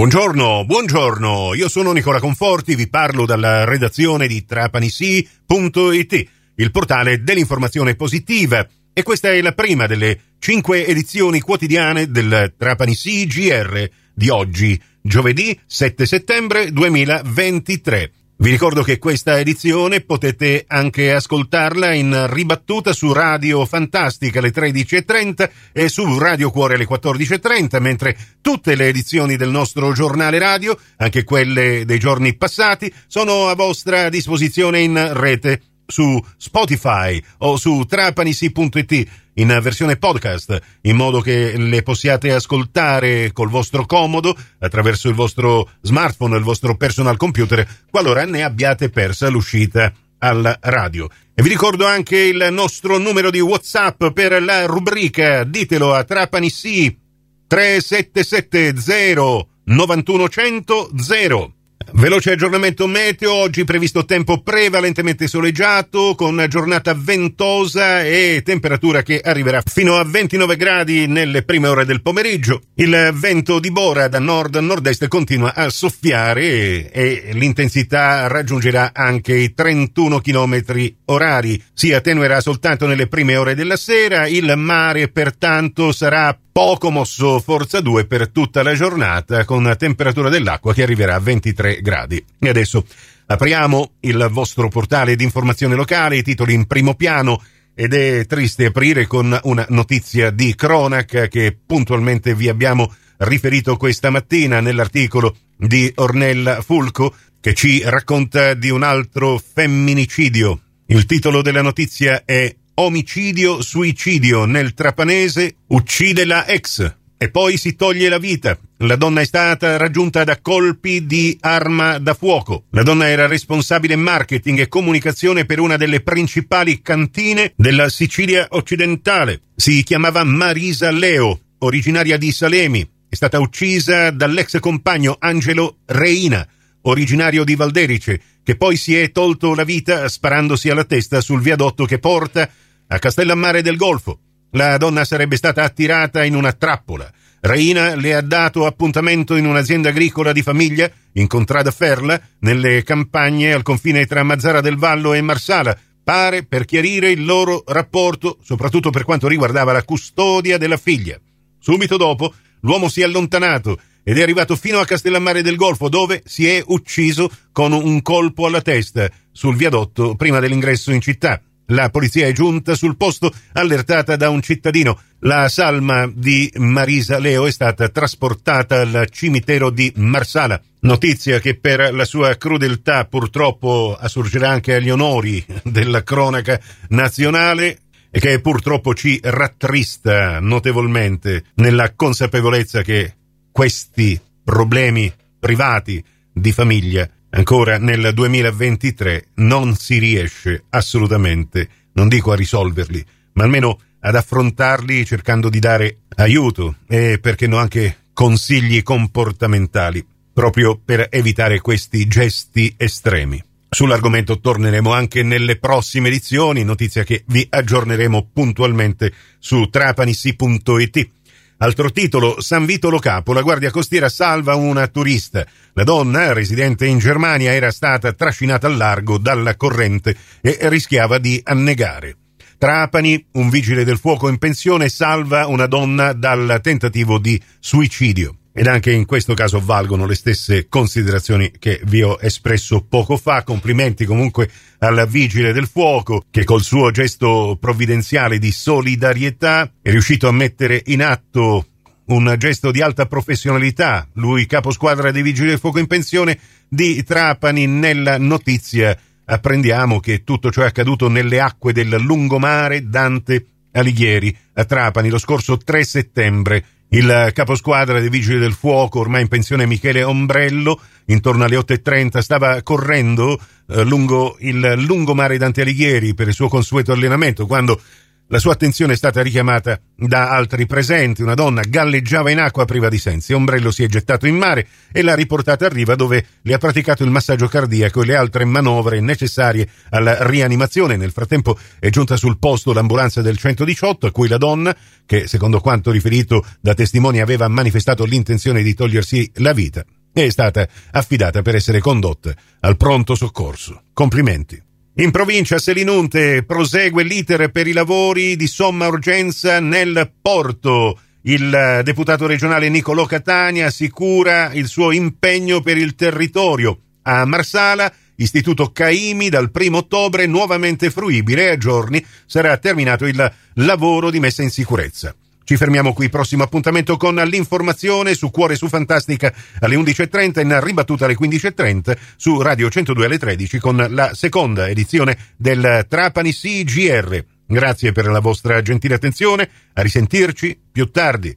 Buongiorno, buongiorno, io sono Nicola Conforti, vi parlo dalla redazione di trapanisi.it, il portale dell'informazione positiva e questa è la prima delle cinque edizioni quotidiane del Trapanisi GR di oggi, giovedì 7 settembre 2023. Vi ricordo che questa edizione potete anche ascoltarla in ribattuta su Radio Fantastica alle 13.30 e su Radio Cuore alle 14.30, mentre tutte le edizioni del nostro giornale radio, anche quelle dei giorni passati, sono a vostra disposizione in rete su Spotify o su trapanisi.it in versione podcast, in modo che le possiate ascoltare col vostro comodo attraverso il vostro smartphone, il vostro personal computer, qualora ne abbiate persa l'uscita alla radio. E vi ricordo anche il nostro numero di WhatsApp per la rubrica Ditelo a Trapani sì 3770 91100 0. Veloce aggiornamento meteo, oggi previsto tempo prevalentemente soleggiato con giornata ventosa e temperatura che arriverà fino a 29 gradi nelle prime ore del pomeriggio. Il vento di Bora da nord-nord-est continua a soffiare e, e l'intensità raggiungerà anche i 31 km orari. Si attenuerà soltanto nelle prime ore della sera, il mare pertanto sarà poco mosso forza 2 per tutta la giornata con temperatura dell'acqua che arriverà a 23 gradi. E adesso apriamo il vostro portale di informazione locale, i titoli in primo piano ed è triste aprire con una notizia di cronaca che puntualmente vi abbiamo riferito questa mattina nell'articolo di Ornella Fulco che ci racconta di un altro femminicidio. Il titolo della notizia è omicidio, suicidio nel trapanese, uccide la ex e poi si toglie la vita. La donna è stata raggiunta da colpi di arma da fuoco. La donna era responsabile marketing e comunicazione per una delle principali cantine della Sicilia occidentale. Si chiamava Marisa Leo, originaria di Salemi. È stata uccisa dall'ex compagno Angelo Reina, originario di Valderice, che poi si è tolto la vita sparandosi alla testa sul viadotto che porta a Castellammare del Golfo. La donna sarebbe stata attirata in una trappola. Reina le ha dato appuntamento in un'azienda agricola di famiglia in Contrada Ferla, nelle campagne al confine tra Mazzara del Vallo e Marsala, pare per chiarire il loro rapporto, soprattutto per quanto riguardava la custodia della figlia. Subito dopo, l'uomo si è allontanato ed è arrivato fino a Castellammare del Golfo, dove si è ucciso con un colpo alla testa sul viadotto prima dell'ingresso in città. La polizia è giunta sul posto allertata da un cittadino. La salma di Marisa Leo è stata trasportata al cimitero di Marsala. Notizia che per la sua crudeltà purtroppo assurgerà anche agli onori della cronaca nazionale e che purtroppo ci rattrista notevolmente nella consapevolezza che questi problemi privati di famiglia Ancora nel 2023 non si riesce assolutamente, non dico a risolverli, ma almeno ad affrontarli cercando di dare aiuto e perché no anche consigli comportamentali, proprio per evitare questi gesti estremi. Sull'argomento torneremo anche nelle prossime edizioni, notizia che vi aggiorneremo puntualmente su trapanissi.it. Altro titolo, San Vito Lo Capo, la Guardia Costiera salva una turista. La donna, residente in Germania, era stata trascinata al largo dalla corrente e rischiava di annegare. Trapani, un vigile del fuoco in pensione, salva una donna dal tentativo di suicidio. Ed anche in questo caso valgono le stesse considerazioni che vi ho espresso poco fa. Complimenti comunque al vigile del fuoco che col suo gesto provvidenziale di solidarietà è riuscito a mettere in atto un gesto di alta professionalità. Lui, capo squadra dei vigili del fuoco in pensione di Trapani, nella notizia apprendiamo che tutto ciò è accaduto nelle acque del lungomare Dante Alighieri a Trapani lo scorso 3 settembre il caposquadra dei Vigili del Fuoco, ormai in pensione Michele Ombrello, intorno alle 8.30 stava correndo eh, lungo il lungomare Dante Alighieri per il suo consueto allenamento, quando la sua attenzione è stata richiamata da altri presenti. Una donna galleggiava in acqua priva di sensi. Ombrello si è gettato in mare e l'ha riportata a riva dove le ha praticato il massaggio cardiaco e le altre manovre necessarie alla rianimazione. Nel frattempo è giunta sul posto l'ambulanza del 118 a cui la donna, che secondo quanto riferito da testimoni aveva manifestato l'intenzione di togliersi la vita, è stata affidata per essere condotta al pronto soccorso. Complimenti. In provincia Selinunte prosegue l'iter per i lavori di somma urgenza nel porto. Il deputato regionale Nicolò Catania assicura il suo impegno per il territorio. A Marsala, Istituto Caimi, dal 1 ottobre nuovamente fruibile a giorni sarà terminato il lavoro di messa in sicurezza. Ci fermiamo qui, prossimo appuntamento con l'informazione su Cuore su Fantastica alle 11.30 in ribattuta alle 15.30 su Radio 102 alle 13 con la seconda edizione del Trapani CGR. Grazie per la vostra gentile attenzione, a risentirci più tardi.